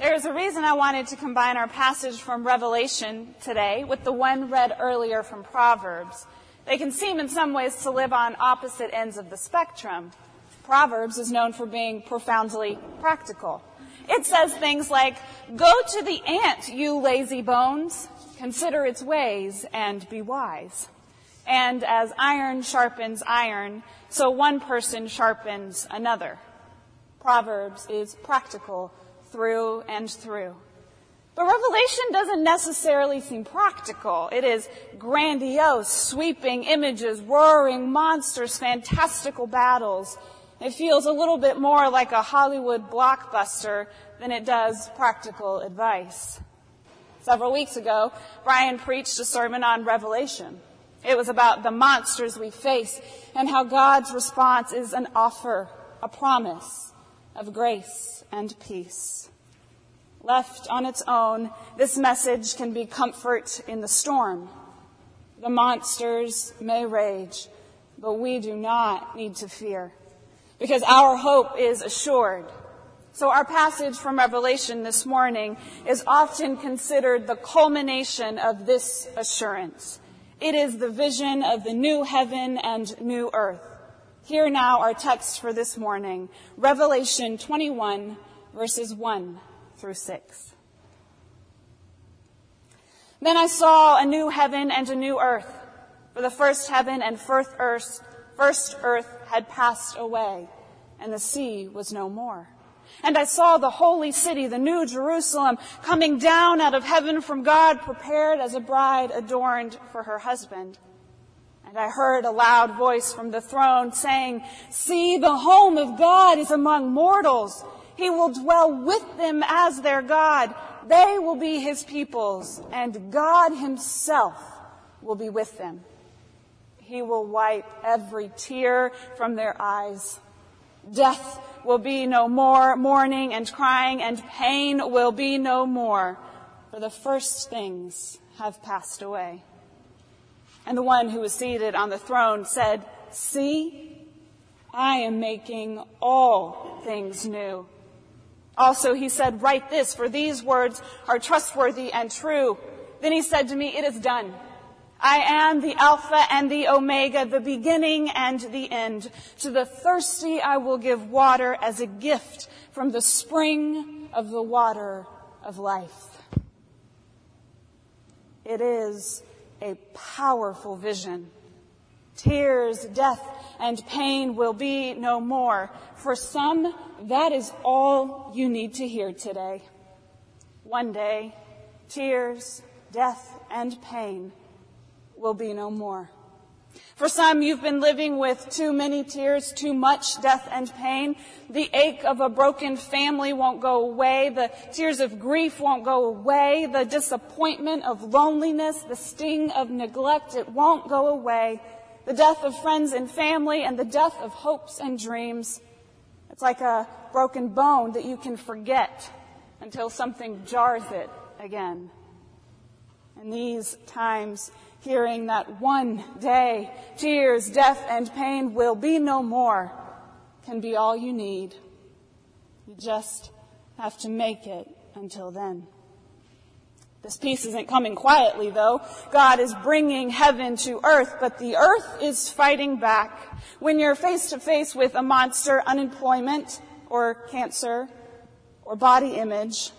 There's a reason I wanted to combine our passage from Revelation today with the one read earlier from Proverbs. They can seem in some ways to live on opposite ends of the spectrum. Proverbs is known for being profoundly practical. It says things like, Go to the ant, you lazy bones. Consider its ways and be wise. And as iron sharpens iron, so one person sharpens another. Proverbs is practical through and through. But Revelation doesn't necessarily seem practical. It is grandiose, sweeping images, roaring monsters, fantastical battles. It feels a little bit more like a Hollywood blockbuster than it does practical advice. Several weeks ago, Brian preached a sermon on Revelation. It was about the monsters we face and how God's response is an offer, a promise of grace and peace. Left on its own, this message can be comfort in the storm. The monsters may rage, but we do not need to fear because our hope is assured. So our passage from Revelation this morning is often considered the culmination of this assurance. It is the vision of the new heaven and new earth. Hear now our text for this morning, Revelation 21 verses 1 through 6. Then I saw a new heaven and a new earth, for the first heaven and first earth, first earth had passed away, and the sea was no more. And I saw the holy city, the new Jerusalem, coming down out of heaven from God, prepared as a bride adorned for her husband. And I heard a loud voice from the throne saying, See, the home of God is among mortals. He will dwell with them as their God. They will be his peoples, and God himself will be with them. He will wipe every tear from their eyes. Death will be no more, mourning and crying and pain will be no more, for the first things have passed away. And the one who was seated on the throne said, See, I am making all things new. Also, he said, write this, for these words are trustworthy and true. Then he said to me, it is done. I am the Alpha and the Omega, the beginning and the end. To the thirsty I will give water as a gift from the spring of the water of life. It is a powerful vision. Tears, death, and pain will be no more. For some, that is all you need to hear today. One day, tears, death, and pain will be no more. For some, you've been living with too many tears, too much death and pain. The ache of a broken family won't go away. The tears of grief won't go away. The disappointment of loneliness, the sting of neglect, it won't go away. The death of friends and family and the death of hopes and dreams. It's like a broken bone that you can forget until something jars it again. In these times, hearing that one day tears, death, and pain will be no more can be all you need. You just have to make it until then. This peace isn't coming quietly though. God is bringing heaven to earth, but the earth is fighting back. When you're face to face with a monster, unemployment, or cancer, or body image,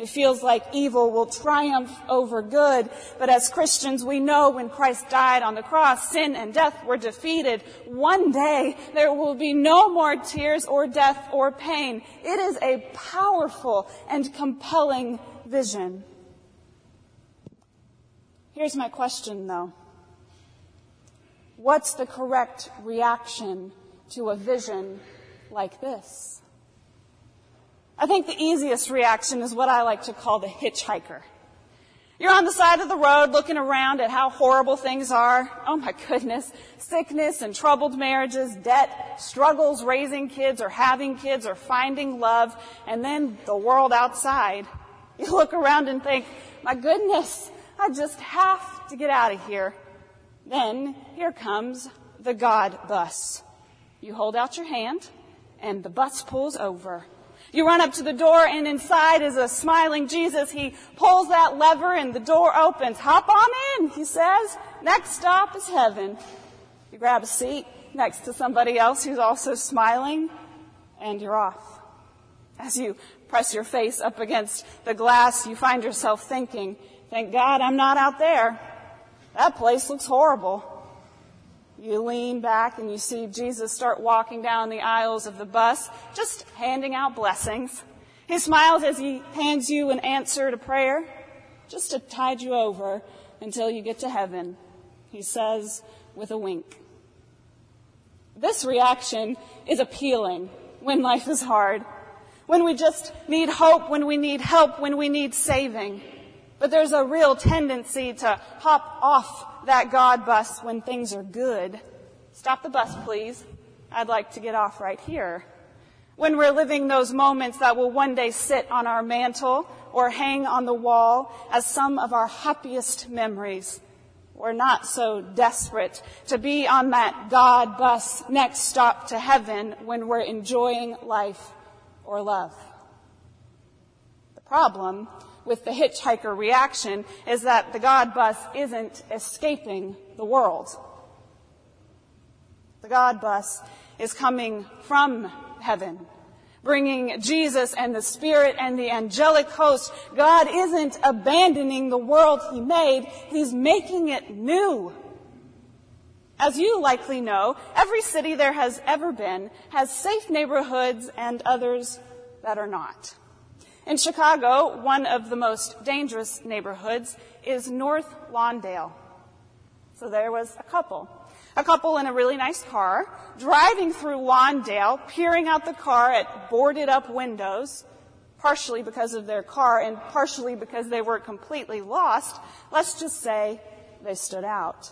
it feels like evil will triumph over good, but as Christians, we know when Christ died on the cross, sin and death were defeated. One day, there will be no more tears or death or pain. It is a powerful and compelling vision. Here's my question though. What's the correct reaction to a vision like this? I think the easiest reaction is what I like to call the hitchhiker. You're on the side of the road looking around at how horrible things are. Oh my goodness. Sickness and troubled marriages, debt, struggles raising kids or having kids or finding love, and then the world outside. You look around and think, my goodness, I just have to get out of here. Then here comes the God bus. You hold out your hand and the bus pulls over. You run up to the door and inside is a smiling Jesus. He pulls that lever and the door opens. Hop on in, he says. Next stop is heaven. You grab a seat next to somebody else who's also smiling and you're off. As you press your face up against the glass, you find yourself thinking, thank God I'm not out there. That place looks horrible. You lean back and you see Jesus start walking down the aisles of the bus, just handing out blessings. He smiles as he hands you an answer to prayer, just to tide you over until you get to heaven. He says with a wink. This reaction is appealing when life is hard, when we just need hope, when we need help, when we need saving. But there's a real tendency to hop off that God bus when things are good. Stop the bus, please. I'd like to get off right here. When we're living those moments that will one day sit on our mantle or hang on the wall as some of our happiest memories. We're not so desperate to be on that God bus next stop to heaven when we're enjoying life or love. The problem with the hitchhiker reaction is that the God bus isn't escaping the world. The God bus is coming from heaven, bringing Jesus and the Spirit and the angelic host. God isn't abandoning the world He made, He's making it new. As you likely know, every city there has ever been has safe neighborhoods and others that are not. In Chicago, one of the most dangerous neighborhoods is North Lawndale. So there was a couple. A couple in a really nice car, driving through Lawndale, peering out the car at boarded up windows, partially because of their car and partially because they were completely lost. Let's just say they stood out.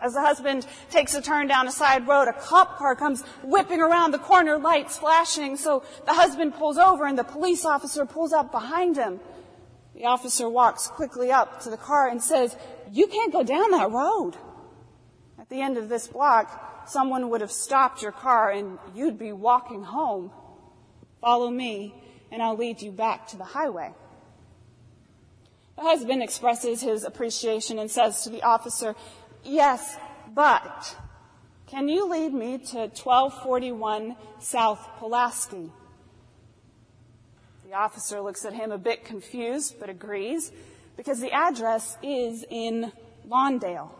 As the husband takes a turn down a side road, a cop car comes whipping around the corner, lights flashing, so the husband pulls over and the police officer pulls up behind him. The officer walks quickly up to the car and says, you can't go down that road. At the end of this block, someone would have stopped your car and you'd be walking home. Follow me and I'll lead you back to the highway. The husband expresses his appreciation and says to the officer, Yes, but can you lead me to 1241 South Pulaski? The officer looks at him a bit confused, but agrees, because the address is in Lawndale.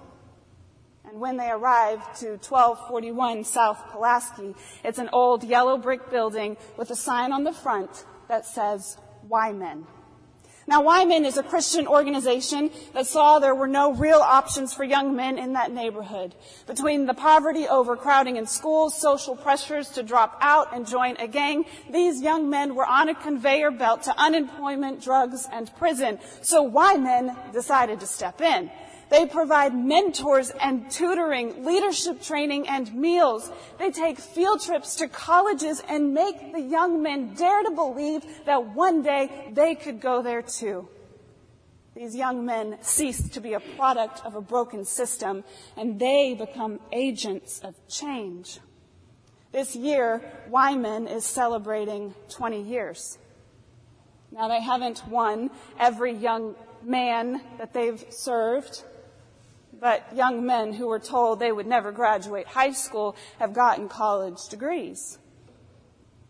And when they arrive to 1241 South Pulaski, it's an old yellow brick building with a sign on the front that says Wyman. Now, Wyman is a Christian organization that saw there were no real options for young men in that neighborhood. Between the poverty, overcrowding in schools, social pressures to drop out and join a gang, these young men were on a conveyor belt to unemployment, drugs, and prison. So Wyman decided to step in. They provide mentors and tutoring, leadership training, and meals. They take field trips to colleges and make the young men dare to believe that one day they could go there too. These young men cease to be a product of a broken system and they become agents of change. This year, Wyman is celebrating 20 years. Now they haven't won every young man that they've served but young men who were told they would never graduate high school have gotten college degrees.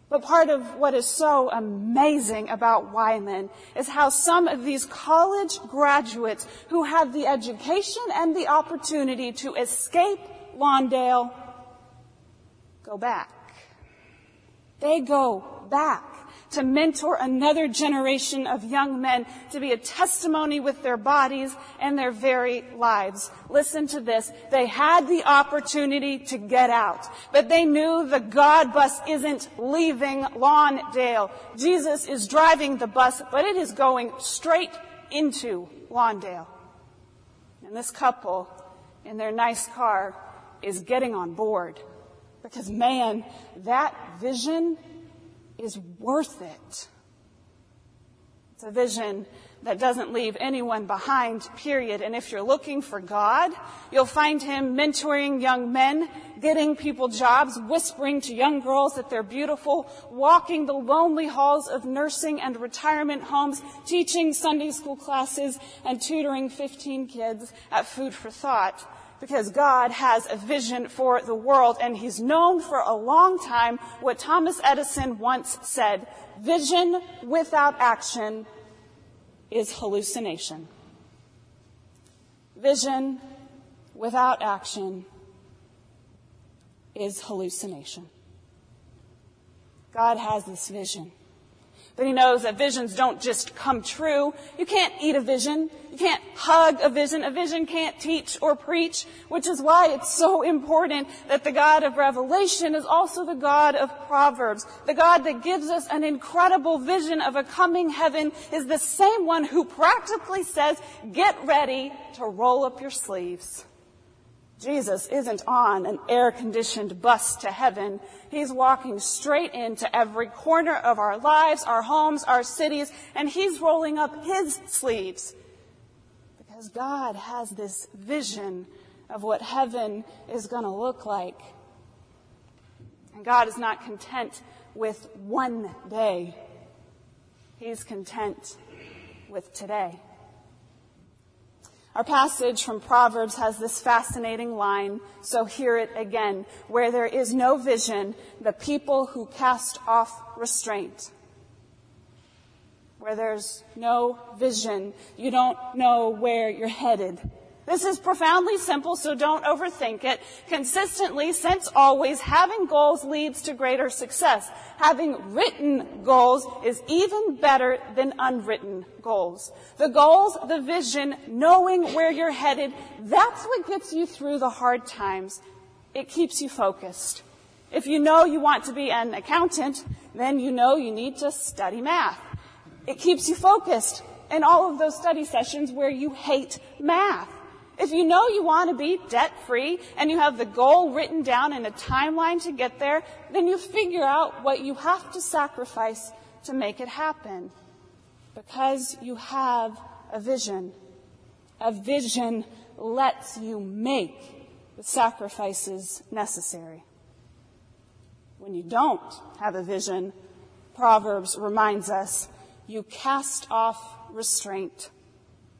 But part of what is so amazing about Wyman is how some of these college graduates who have the education and the opportunity to escape Lawndale go back. They go back to mentor another generation of young men to be a testimony with their bodies and their very lives. Listen to this. They had the opportunity to get out, but they knew the God bus isn't leaving Lawndale. Jesus is driving the bus, but it is going straight into Lawndale. And this couple in their nice car is getting on board. Because man, that vision is worth it. It's a vision that doesn't leave anyone behind, period. And if you're looking for God, you'll find Him mentoring young men, getting people jobs, whispering to young girls that they're beautiful, walking the lonely halls of nursing and retirement homes, teaching Sunday school classes, and tutoring 15 kids at Food for Thought. Because God has a vision for the world, and He's known for a long time what Thomas Edison once said, vision without action is hallucination. Vision without action is hallucination. God has this vision. But he knows that visions don't just come true. You can't eat a vision. You can't hug a vision. A vision can't teach or preach, which is why it's so important that the God of Revelation is also the God of Proverbs. The God that gives us an incredible vision of a coming heaven is the same one who practically says, get ready to roll up your sleeves. Jesus isn't on an air conditioned bus to heaven. He's walking straight into every corner of our lives, our homes, our cities, and he's rolling up his sleeves. Because God has this vision of what heaven is going to look like. And God is not content with one day. He's content with today. Our passage from Proverbs has this fascinating line, so hear it again. Where there is no vision, the people who cast off restraint. Where there's no vision, you don't know where you're headed. This is profoundly simple, so don't overthink it. Consistently, since always, having goals leads to greater success. Having written goals is even better than unwritten goals. The goals, the vision, knowing where you're headed, that's what gets you through the hard times. It keeps you focused. If you know you want to be an accountant, then you know you need to study math. It keeps you focused in all of those study sessions where you hate math. If you know you want to be debt free and you have the goal written down in a timeline to get there, then you figure out what you have to sacrifice to make it happen. Because you have a vision. A vision lets you make the sacrifices necessary. When you don't have a vision, Proverbs reminds us, you cast off restraint.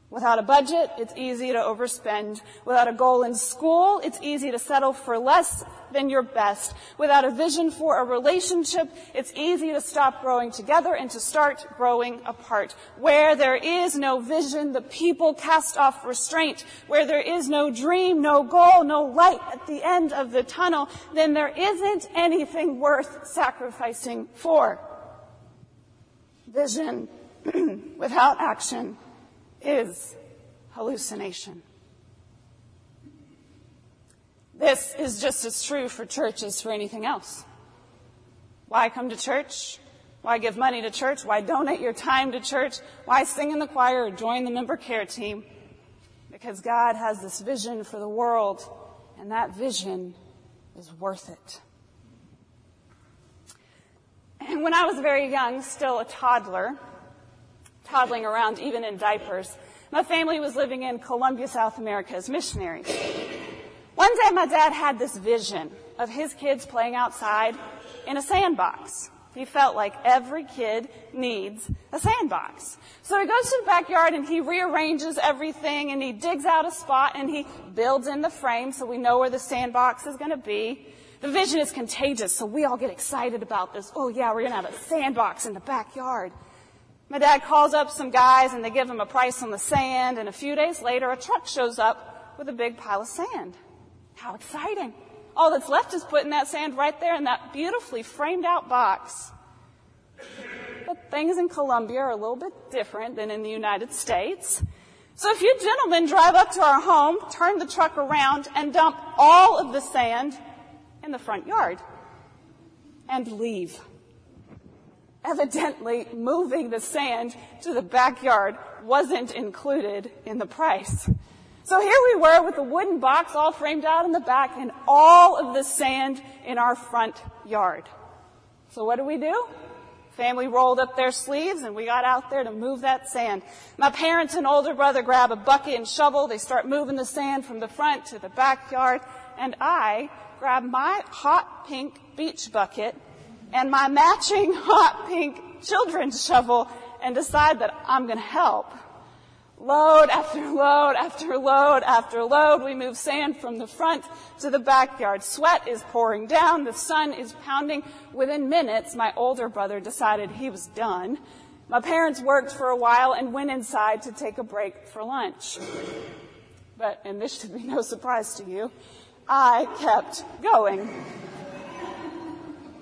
Without a budget, it's easy to overspend. Without a goal in school, it's easy to settle for less than your best. Without a vision for a relationship, it's easy to stop growing together and to start growing apart. Where there is no vision, the people cast off restraint. Where there is no dream, no goal, no light at the end of the tunnel, then there isn't anything worth sacrificing for. Vision without action is hallucination. This is just as true for church as for anything else. Why come to church? Why give money to church? Why donate your time to church? Why sing in the choir or join the member care team? Because God has this vision for the world, and that vision is worth it. And when I was very young, still a toddler, toddling around even in diapers. My family was living in Colombia, South America as missionaries. One day my dad had this vision of his kids playing outside in a sandbox. He felt like every kid needs a sandbox. So he goes to the backyard and he rearranges everything and he digs out a spot and he builds in the frame so we know where the sandbox is going to be. The vision is contagious, so we all get excited about this. Oh yeah, we're going to have a sandbox in the backyard. My dad calls up some guys and they give him a price on the sand and a few days later a truck shows up with a big pile of sand. How exciting. All that's left is putting that sand right there in that beautifully framed out box. But things in Colombia are a little bit different than in the United States. So if you gentlemen drive up to our home, turn the truck around and dump all of the sand in the front yard and leave. Evidently, moving the sand to the backyard wasn't included in the price. So here we were with the wooden box all framed out in the back and all of the sand in our front yard. So what do we do? Family rolled up their sleeves and we got out there to move that sand. My parents and older brother grab a bucket and shovel. They start moving the sand from the front to the backyard. And I grab my hot pink beach bucket and my matching hot pink children's shovel and decide that I'm going to help. Load after load after load after load, we move sand from the front to the backyard. Sweat is pouring down, the sun is pounding. Within minutes, my older brother decided he was done. My parents worked for a while and went inside to take a break for lunch. But, and this should be no surprise to you, I kept going.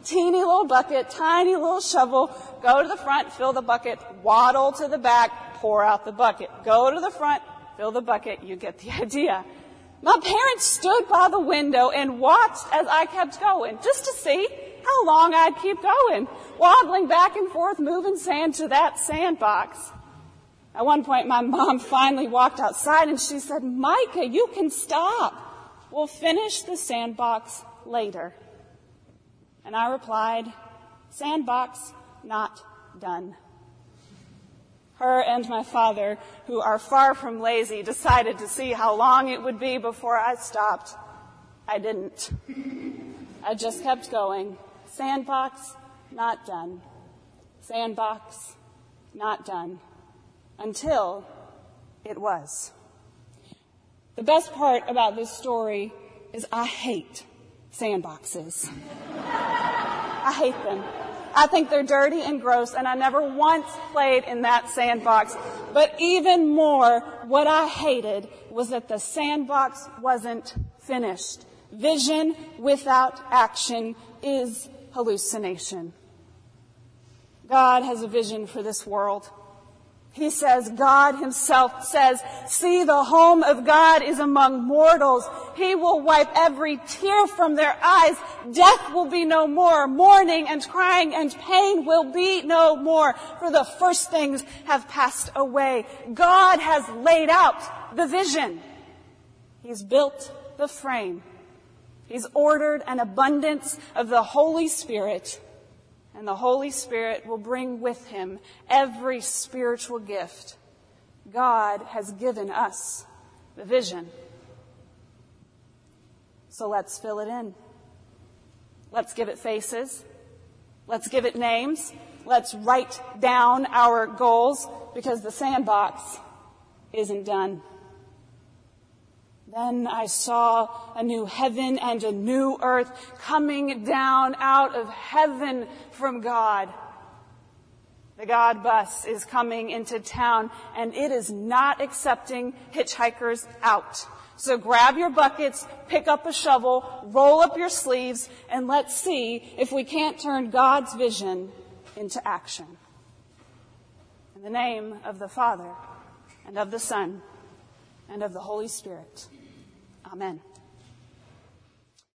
Teeny little bucket, tiny little shovel, go to the front, fill the bucket, waddle to the back, pour out the bucket. Go to the front, fill the bucket, you get the idea. My parents stood by the window and watched as I kept going, just to see how long I'd keep going, waddling back and forth, moving sand to that sandbox. At one point, my mom finally walked outside and she said, Micah, you can stop. We'll finish the sandbox later. And I replied, sandbox not done her and my father, who are far from lazy, decided to see how long it would be before I stopped. I didn't. I just kept going. Sandbox, not done. Sandbox, not done. Until it was. The best part about this story is I hate sandboxes. I hate them. I think they're dirty and gross, and I never once played in that sandbox. But even more, what I hated was that the sandbox wasn't finished. Vision without action is hallucination. God has a vision for this world. He says, God himself says, see the home of God is among mortals. He will wipe every tear from their eyes. Death will be no more. Mourning and crying and pain will be no more. For the first things have passed away. God has laid out the vision. He's built the frame. He's ordered an abundance of the Holy Spirit and the Holy Spirit will bring with him every spiritual gift. God has given us the vision. So let's fill it in. Let's give it faces. Let's give it names. Let's write down our goals because the sandbox isn't done. Then I saw a new heaven and a new earth coming down out of heaven from God. The God bus is coming into town and it is not accepting hitchhikers out. So grab your buckets, pick up a shovel, roll up your sleeves, and let's see if we can't turn God's vision into action. In the name of the Father and of the Son and of the Holy Spirit. Amen.